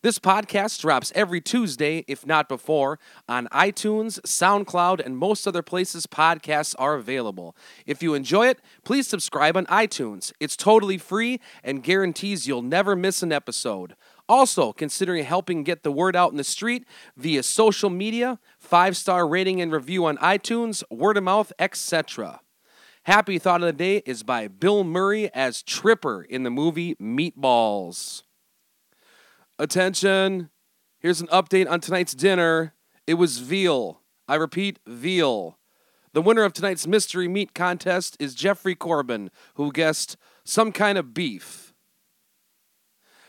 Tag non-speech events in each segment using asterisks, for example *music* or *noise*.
This podcast drops every Tuesday, if not before, on iTunes, SoundCloud, and most other places podcasts are available. If you enjoy it, please subscribe on iTunes. It's totally free and guarantees you'll never miss an episode. Also, considering helping get the word out in the street via social media, five star rating and review on iTunes, word of mouth, etc. Happy Thought of the Day is by Bill Murray as Tripper in the movie Meatballs. Attention. Here's an update on tonight's dinner. It was veal. I repeat, veal. The winner of tonight's mystery meat contest is Jeffrey Corbin, who guessed some kind of beef.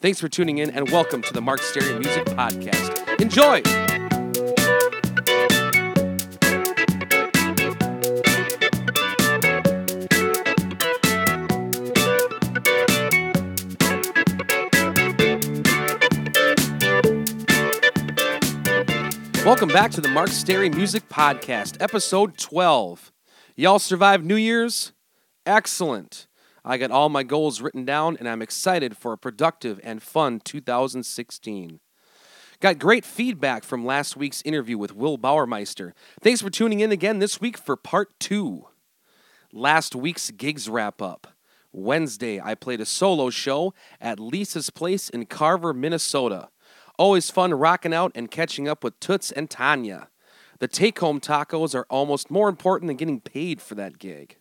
Thanks for tuning in and welcome to the Mark Stary Music Podcast. Enjoy! Welcome back to the Mark Stary Music Podcast, episode 12. Y'all survived New Year's? Excellent. I got all my goals written down, and I'm excited for a productive and fun 2016. Got great feedback from last week's interview with Will Bauermeister. Thanks for tuning in again this week for part two. Last week's gigs wrap up. Wednesday, I played a solo show at Lisa's Place in Carver, Minnesota. Always fun rocking out and catching up with Toots and Tanya. The take home tacos are almost more important than getting paid for that gig.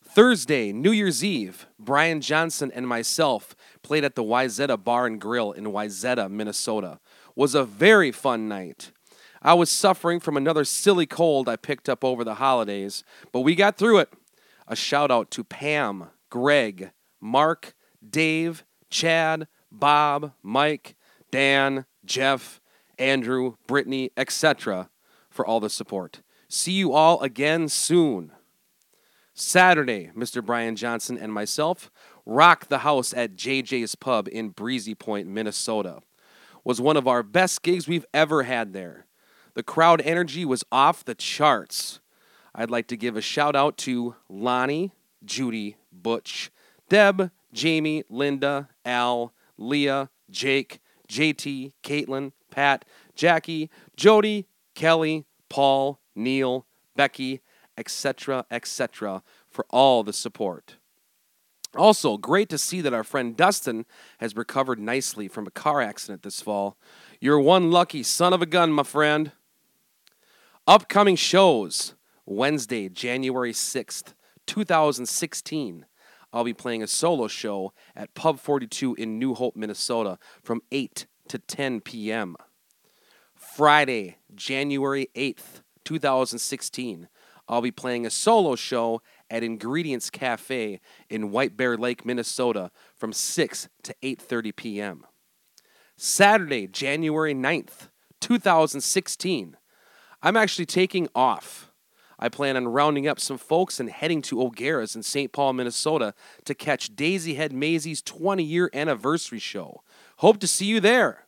Thursday, New Year's Eve, Brian Johnson and myself played at the Wayzata Bar and Grill in Wayzata, Minnesota. Was a very fun night. I was suffering from another silly cold I picked up over the holidays, but we got through it. A shout out to Pam, Greg, Mark, Dave, Chad, Bob, Mike, Dan, Jeff, Andrew, Brittany, etc., for all the support. See you all again soon. Saturday, Mr. Brian Johnson and myself rocked the house at JJ's Pub in Breezy Point, Minnesota. Was one of our best gigs we've ever had there. The crowd energy was off the charts. I'd like to give a shout out to Lonnie, Judy, Butch, Deb, Jamie, Linda, Al, Leah, Jake, JT, Caitlin, Pat, Jackie, Jody, Kelly, Paul, Neil, Becky, etc., etc., for all the support. Also, great to see that our friend Dustin has recovered nicely from a car accident this fall. You're one lucky son of a gun, my friend. Upcoming shows Wednesday, January 6th, 2016. I'll be playing a solo show at Pub 42 in New Hope, Minnesota from 8 to 10 p.m. Friday, January 8th, 2016, I'll be playing a solo show at Ingredients Cafe in White Bear Lake, Minnesota from 6 to 8:30 p.m. Saturday, January 9th, 2016, I'm actually taking off. I plan on rounding up some folks and heading to O'Gara's in St. Paul, Minnesota to catch Daisy Head Maisie's 20 year anniversary show. Hope to see you there.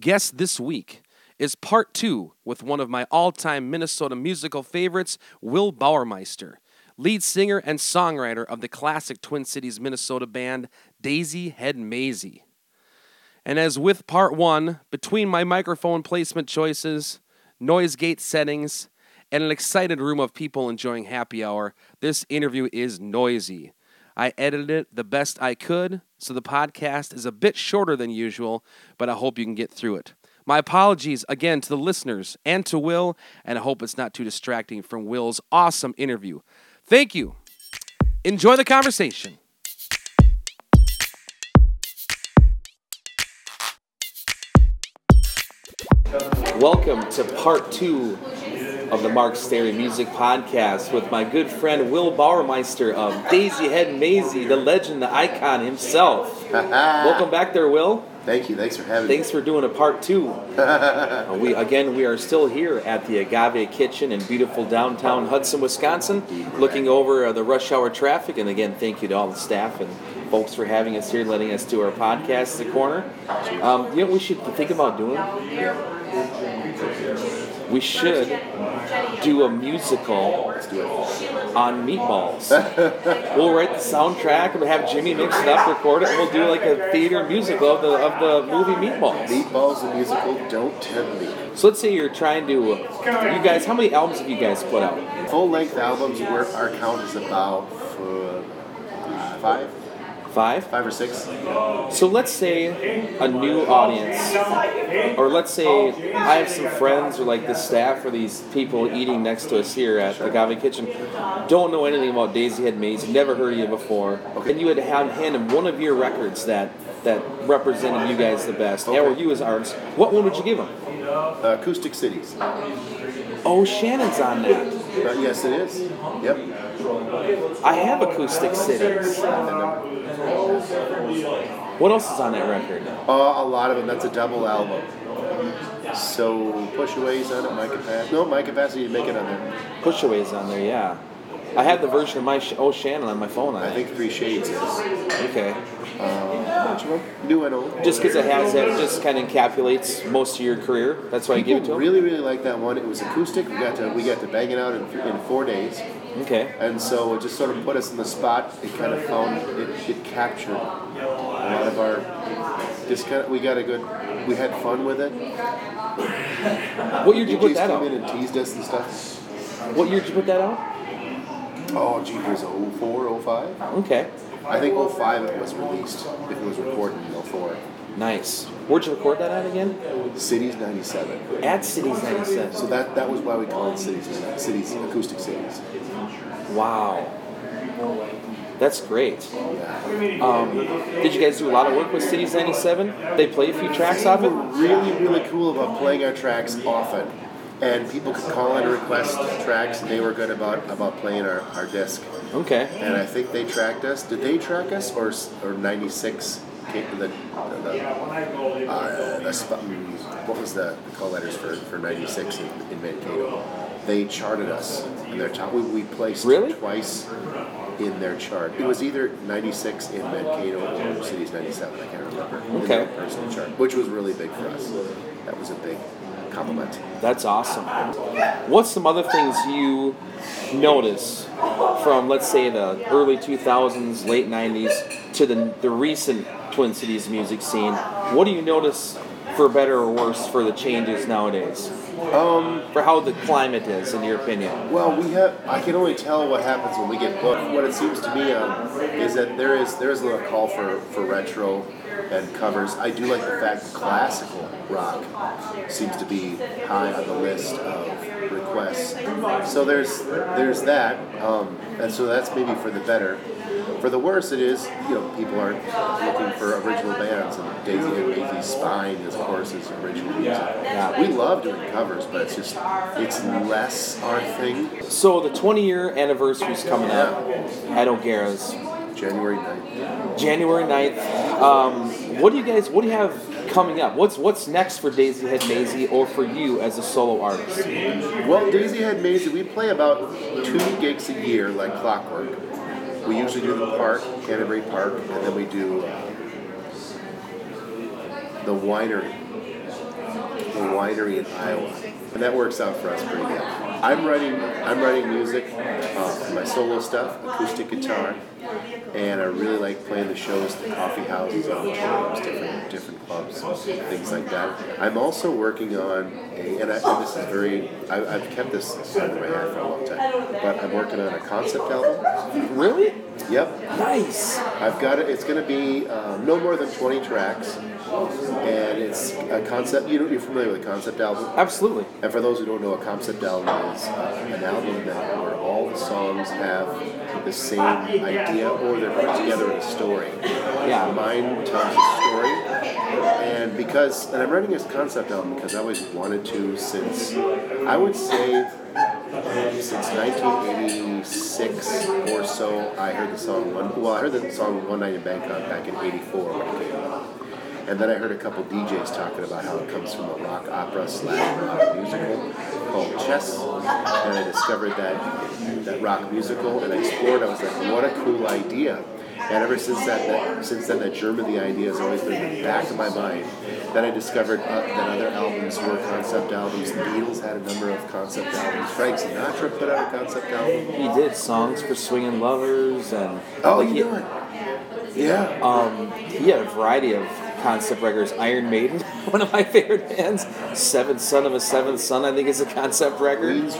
Guest this week is part two with one of my all time Minnesota musical favorites, Will Bauermeister, lead singer and songwriter of the classic Twin Cities, Minnesota band Daisy Head Maisie. And as with part one, between my microphone placement choices, noise gate settings, and an excited room of people enjoying happy hour, this interview is noisy. I edited it the best I could, so the podcast is a bit shorter than usual, but I hope you can get through it. My apologies again to the listeners and to Will, and I hope it's not too distracting from Will's awesome interview. Thank you. Enjoy the conversation. Welcome to part two of the Mark Stary Music Podcast with my good friend Will Bauermeister of Daisy Head Maisie, the legend, the icon himself. *laughs* Welcome back there, Will. Thank you. Thanks for having Thanks for doing a part two. *laughs* Uh, we again we are still here at the Agave Kitchen in beautiful downtown Hudson, Wisconsin, looking over uh, the rush hour traffic. And again, thank you to all the staff and folks for having us here, letting us do our podcast at the corner. Um, you know what we should think about doing? We should do a musical do on meatballs. we'll write the soundtrack and we'll have Jimmy mix it up, record it, and we'll do like a theater musical of the of the movie Meatballs. Meatballs the musical, don't tempt me. So let's say you're trying to, you guys, how many albums have you guys put out? Full length albums, where our count is about uh, five, Five. five or six. So let's say a new audience, or let's say I have some friends or like the staff or these people eating next to us here at Agave Kitchen, don't know anything about Daisy Head Maisie, never heard of you before, and you had to have hand them one of your records that that represented you guys the best, or you as artists. What one would you give them? Uh, Acoustic Cities. Oh, Shannon's on that. Uh, yes, it is. Yep. I have Acoustic Cities. What else is on that record? Uh, a lot of them. That's a double album. So Push Away's on it. My capacity. No, my capacity to make it on there. Pushaway's on there, yeah. I have the version of my Sh- Oh Shannon on my phone. I I think Three Shades is. Okay. Uh, bunch of them. New and old. Just because it has that, just kind of encapsulates most of your career. That's why I give it to People him. really, really like that one. It was acoustic. We got to we got to bang it out in, th- in four days. Okay. And so it just sort of put us in the spot. It kind of found it, it captured a lot of our. Just kind of, we got a good. We had fun with it. What year did you put DJs that come in out? and teased us and stuff. What year did you put that out? Oh, gee, was 04, 05? Okay. I think 05 it was released. If it was recorded in 04. Nice. Where'd you record that at again? Cities 97. At Cities 97. So that that was why we call it Cities, Cities Acoustic Cities. Wow. That's great. Yeah. Um, did you guys do a lot of work with Cities 97? They play a few tracks off it? really, really cool about playing our tracks often. And people could call in and request tracks, and they were good about, about playing our, our disc. Okay. And I think they tracked us. Did they track us, or or '96? The, the, the, uh, the mm, what was the, call letters for, for '96 in, in Mankato? They charted us in their top. We, we placed Really? twice in their chart. It was either '96 in Mankato or Cities '97. I can't remember. in Okay. their personal chart, which was really big for us. That was a big compliment. That's awesome. What's some other things you notice from, let's say, the early 2000s, late 90s to the, the recent Twin Cities music scene? What do you notice for better or worse for the changes nowadays? Um, For how the climate is, in your opinion? Well, we have. I can only tell what happens when we get booked. What it seems to me um, is that there is there is a little call for, for retro and covers. I do like the fact that classical rock seems to be high on the list of requests. So there's there's that, um, and so that's maybe for the better. For the worse, it is you know people aren't looking for original bands, and Daisy and Maisie's Spine, of course, is original music. Yeah. We love doing covers, but it's just it's less our thing. So the 20 year anniversary is coming up at O'Gara's. January 9th. January 9th. Um, what do you guys, what do you have coming up? What's what's next for Daisy Head Maisie or for you as a solo artist? Well, Daisy Head Maisie, we play about two gigs a year, like clockwork. We usually do the park, Canterbury Park, and then we do the winery, the winery in Iowa, and that works out for us pretty good. I'm writing, I'm writing music uh, my solo stuff, acoustic guitar, and I really like playing the shows, at the coffee houses, auditoriums, different different clubs, things like that. I'm also working on a, and, I, and this is very, I, I've kept this under my hat for a long time, but I'm working on a concept album. Really? Yep, Nice. I've got it. It's going to be um, no more than 20 tracks, and it's a concept. You know, you're familiar with a concept album. Absolutely. And for those who don't know, a concept album is uh, an album that where all the songs have the same idea or they're put together in a story. Yeah. Mine tells a story, and because and I'm writing this concept album because I always wanted to since I would say since 1986 or so, I heard the song one. Well, I heard the song "One Night in Bangkok" back in '84 when it came out, and then I heard a couple DJs talking about how it comes from a rock opera slash rock musical called Chess, and I discovered that that rock musical, and I explored. I was like, what a cool idea! And ever since that, that since then, that German the idea has always been in the back of my mind. Then I discovered uh, that other albums were concept albums. The Beatles had a number of concept albums. Frank Sinatra put out a concept album. He did songs for swinging lovers and Oh, like, you he, know it. Yeah. um, he had a variety of concept records. Iron Maiden, *laughs* one of my favorite bands. Seventh Son of a Seventh Son, I think is a concept record. Queen's.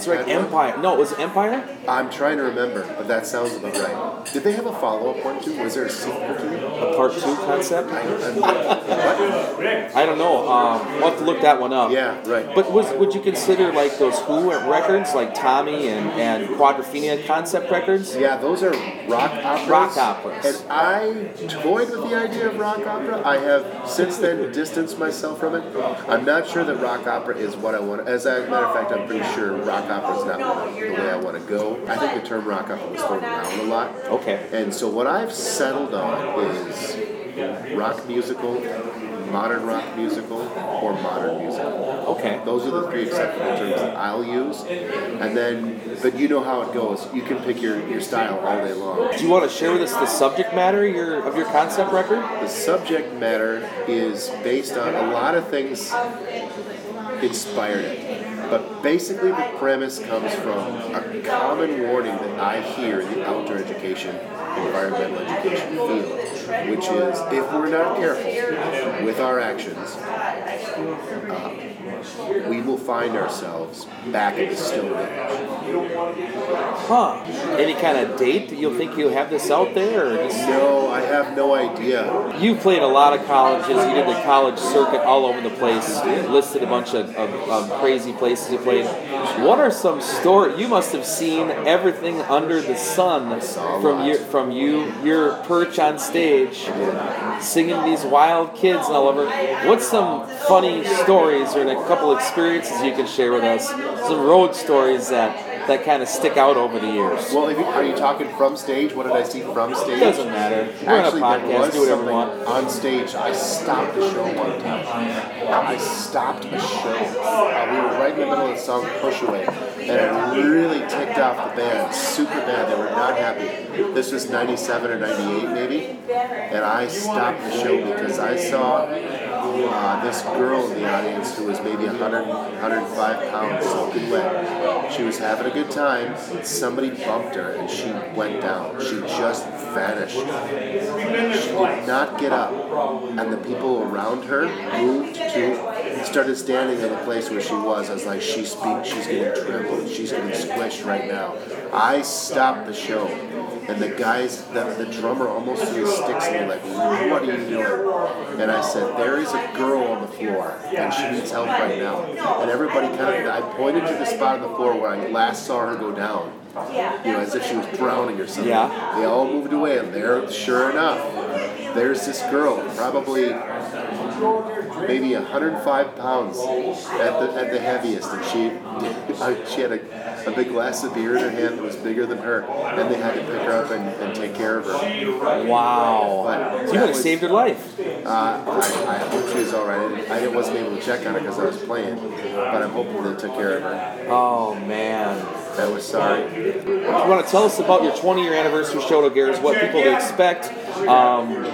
Queensryche Had? Empire. No, it was Empire? I'm trying to remember, but that sounds about right. Did they have a follow-up one too? Was there a sequel to it? A part two concept? I, I'm, what? I don't know. Um, we'll have to look that one up. Yeah, right. But was would you consider like those Who records, like Tommy and, and Quadrophenia concept records? Yeah, those are rock operas. Rock operas. And I toyed with the idea of rock opera. I have since then distanced myself from it. I'm not sure that rock opera is what I want. As a matter of fact, I'm pretty sure rock opera is not the way I want to go. I think the term rock opera was thrown around a lot. Okay. And so what I've settled on is rock musical, modern rock musical, or modern musical. Okay. Those are the three acceptable terms that I'll use. And then, but you know how it goes. You can pick your, your style all day long. Do you want to share with us the subject matter your, of your concept record? The subject matter is based on a lot of things inspired it. But basically, the premise comes from a common warning that I hear in the outdoor education, environmental education field, which is if we're not careful with our actions, uh, we will find ourselves back in the Stone Age. Huh. Any kind of date that you'll think you'll have this out there? Or just, No, I have no idea. you played a lot of colleges. You did the college circuit all over the place. You listed a bunch of, of, of crazy places you played. What are some stories? You must have seen everything under the sun from lot. your from you your perch on stage, singing these wild kids and all over. What's some funny stories or a couple experiences you can share with us? Some road stories that that kind of stick out over the years. Well, you, are you talking from stage? What did I see from stage? Doesn't matter. We're Actually, on a podcast. Do whatever you want. on stage. I stopped the show one time. I stopped a show. Uh, we were right in the middle of the song "Push Away," and it really ticked off the band super bad. They were not happy. This was '97 or '98 maybe, and I stopped the show because I saw uh, this girl in the audience who was maybe 100, 105 pounds, soaking wet. She was having a good time. Somebody bumped her and she went down. She just vanished. She did not get up. And the people around her moved to, started standing in the place where she was. I was like, she's, being, she's getting trampled. She's getting squished right now. I stopped the show. And the guys, the, the drummer almost threw his sticks at me like, what are you doing? And I said, there is a girl on the floor and she needs help right now. And everybody kind of, I pointed to the spot on the floor where I last saw her go down. You know, as if she was drowning or something. Yeah. They all moved away and there, sure enough, there's this girl, probably maybe 105 pounds at the at the heaviest, and she *laughs* she had a, a big glass of beer in her hand that was bigger than her, and they had to pick her up and, and take care of her. Wow. But So you that would have saved her life. Uh, I, I hope she was all right. I, didn't- I wasn't able to check on her because I was playing, but I'm hoping they took care of her. Oh man. I was sorry. If You want to tell us about your 20 year anniversary show to Gears, what people to expect, um,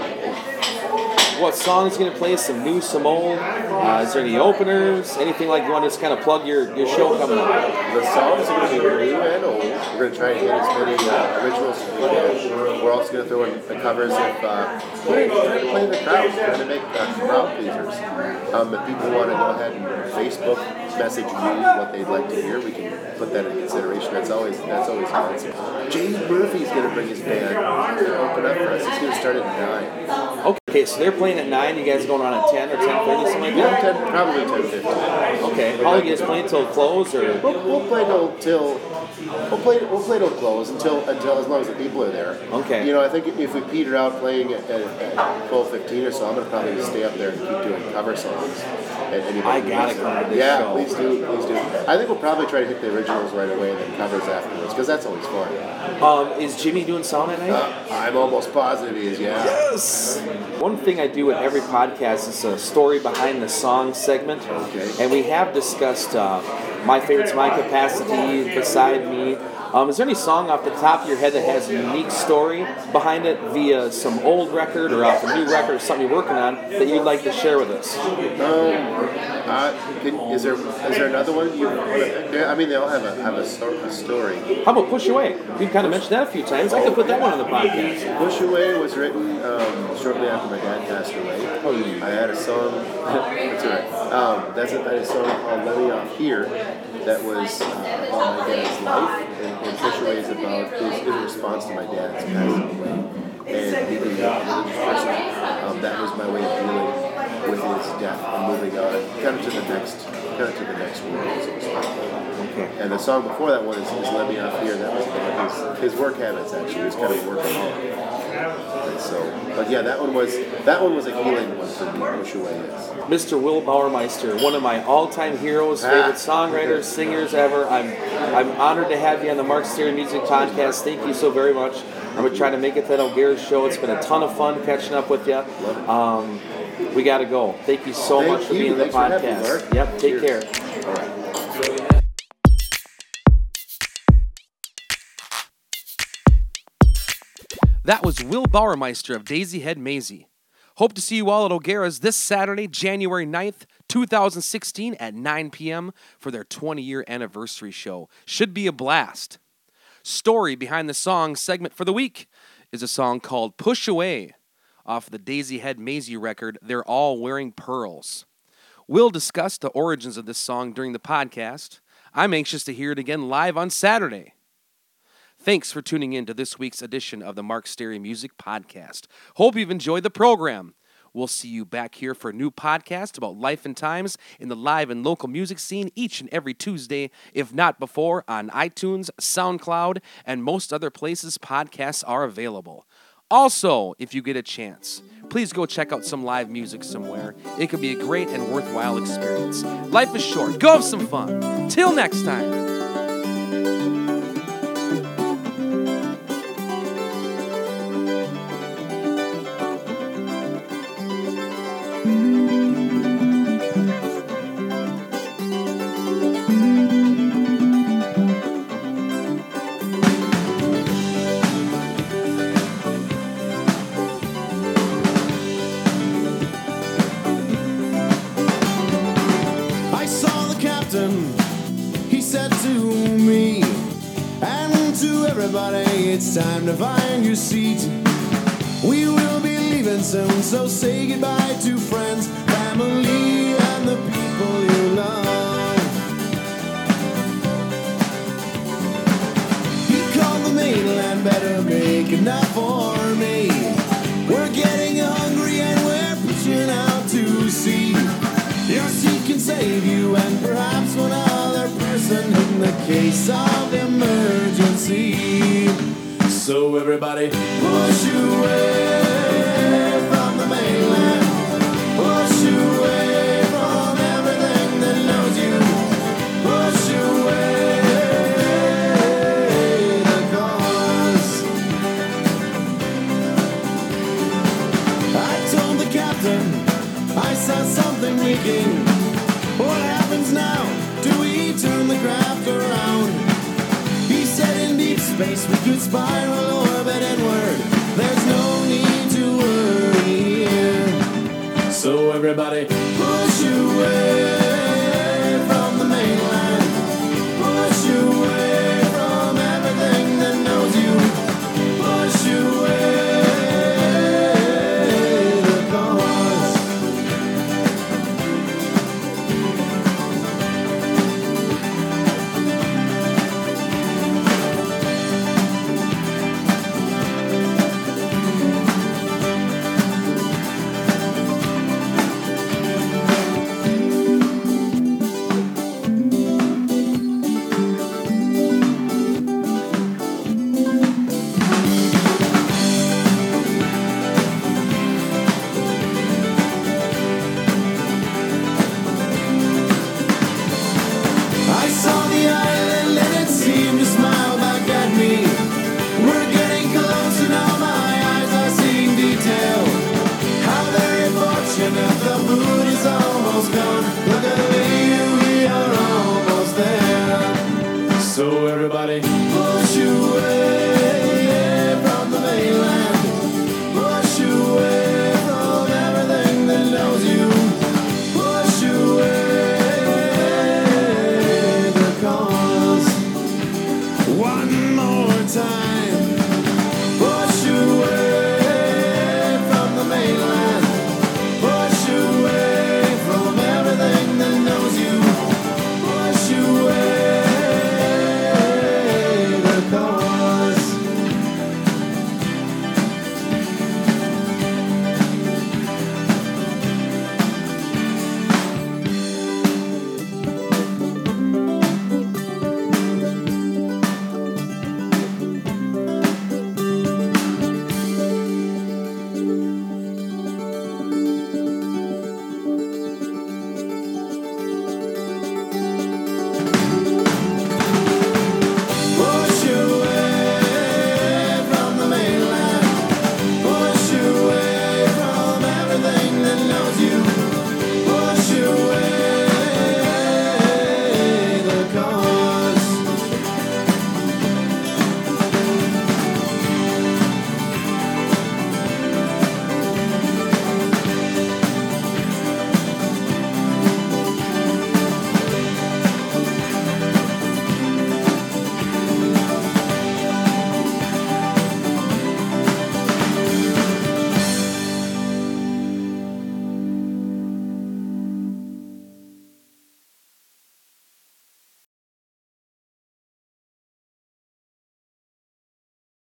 what songs going to play, some new, some old, uh, is there any openers, anything like you want to just kind of plug your, your show coming up? The songs are going to be new and old. We're going to try and hit as many uh, originals as we can. We're also going to throw in the covers of uh, to play the crowd, trying to make uh, crowd pleasers. Um, if people want to go ahead and Facebook message me what they'd like to hear, we can put that in consideration. That's always that's always fun. James Murphy's going to bring his band to open up for us. He's going to start at nine. Okay, so they're playing at 9, you guys going on at 10 or 10.30, something like Yeah, that? 10, probably ten fifteen. Okay, how long you guys playing until close or? We'll, we'll play till, till We'll play. We'll play till close until until as long as the people are there. Okay. You know, I think if we peter out playing at, at, at twelve fifteen or so, I'm gonna probably stay up there and keep doing cover songs. Anybody I gotta come to this Yeah, show. please do, please do. I think we'll probably try to hit the originals right away and then covers afterwards because that's always fun. Um, is Jimmy doing sound at night? Uh, I'm almost positive he is. Yeah. Yes. One thing I do with every podcast is a story behind the song segment. Okay. And we have discussed uh, my favorites, my capacity, beside me. Um, is there any song off the top of your head that has a unique story behind it via some old record or off a new record or something you're working on that you'd like to share with us? Uh, can, is there is there another one you want to? Yeah, I mean, they all have a have a, a story. How about Push Away? We've kind of mentioned that a few times. I could put that one on the podcast. Push Away was written um, shortly after my dad passed away. Oh, yeah. I had a song. that's all right. Um, that's a, I had a song called "Let Me Off Here" that was uh, about my dad's life, and, and Away is about is in response to my dad's passing away. And being a religious person, um, that was my way of dealing with his death and moving on, kind of to the next, kind of to the next world. Okay. And the song before that one is, is Let Me Off Here. That was about his, his work habits, actually. He was kind of working on. So, but yeah, that one was that one was a healing one for me. Is. Mr. Will Bauermeister, one of my all-time heroes, Ah. favorite songwriters, *laughs* singers ever. I'm I'm honored to have you on the Mark Stary Music Podcast. Thank you so very much. I'm gonna try to make it to that O'Gara's show. It's been a ton of fun catching up with you. Um, we got to go. Thank you so Thank much for you. being on the Thanks for me, podcast. Yep. Take Cheers. care. That was Will Bauermeister of Daisy Head Maisie. Hope to see you all at O'Gara's this Saturday, January 9th, 2016 at 9 p.m. for their 20 year anniversary show. Should be a blast. Story behind the song segment for the week is a song called Push Away off the Daisy Head Maisie record, They're All Wearing Pearls. We'll discuss the origins of this song during the podcast. I'm anxious to hear it again live on Saturday. Thanks for tuning in to this week's edition of the Mark Stary Music Podcast. Hope you've enjoyed the program. We'll see you back here for a new podcast about life and times in the live and local music scene each and every Tuesday, if not before, on iTunes, SoundCloud, and most other places podcasts are available. Also, if you get a chance, please go check out some live music somewhere. It could be a great and worthwhile experience. Life is short. Go have some fun. Till next time. He said to me, and to everybody, it's time to find your seat. We will be leaving soon, so say goodbye to friends, family, and the people you love. He called the mainland, better make enough for me. Can save you and perhaps one other person in the case of emergency. So everybody push away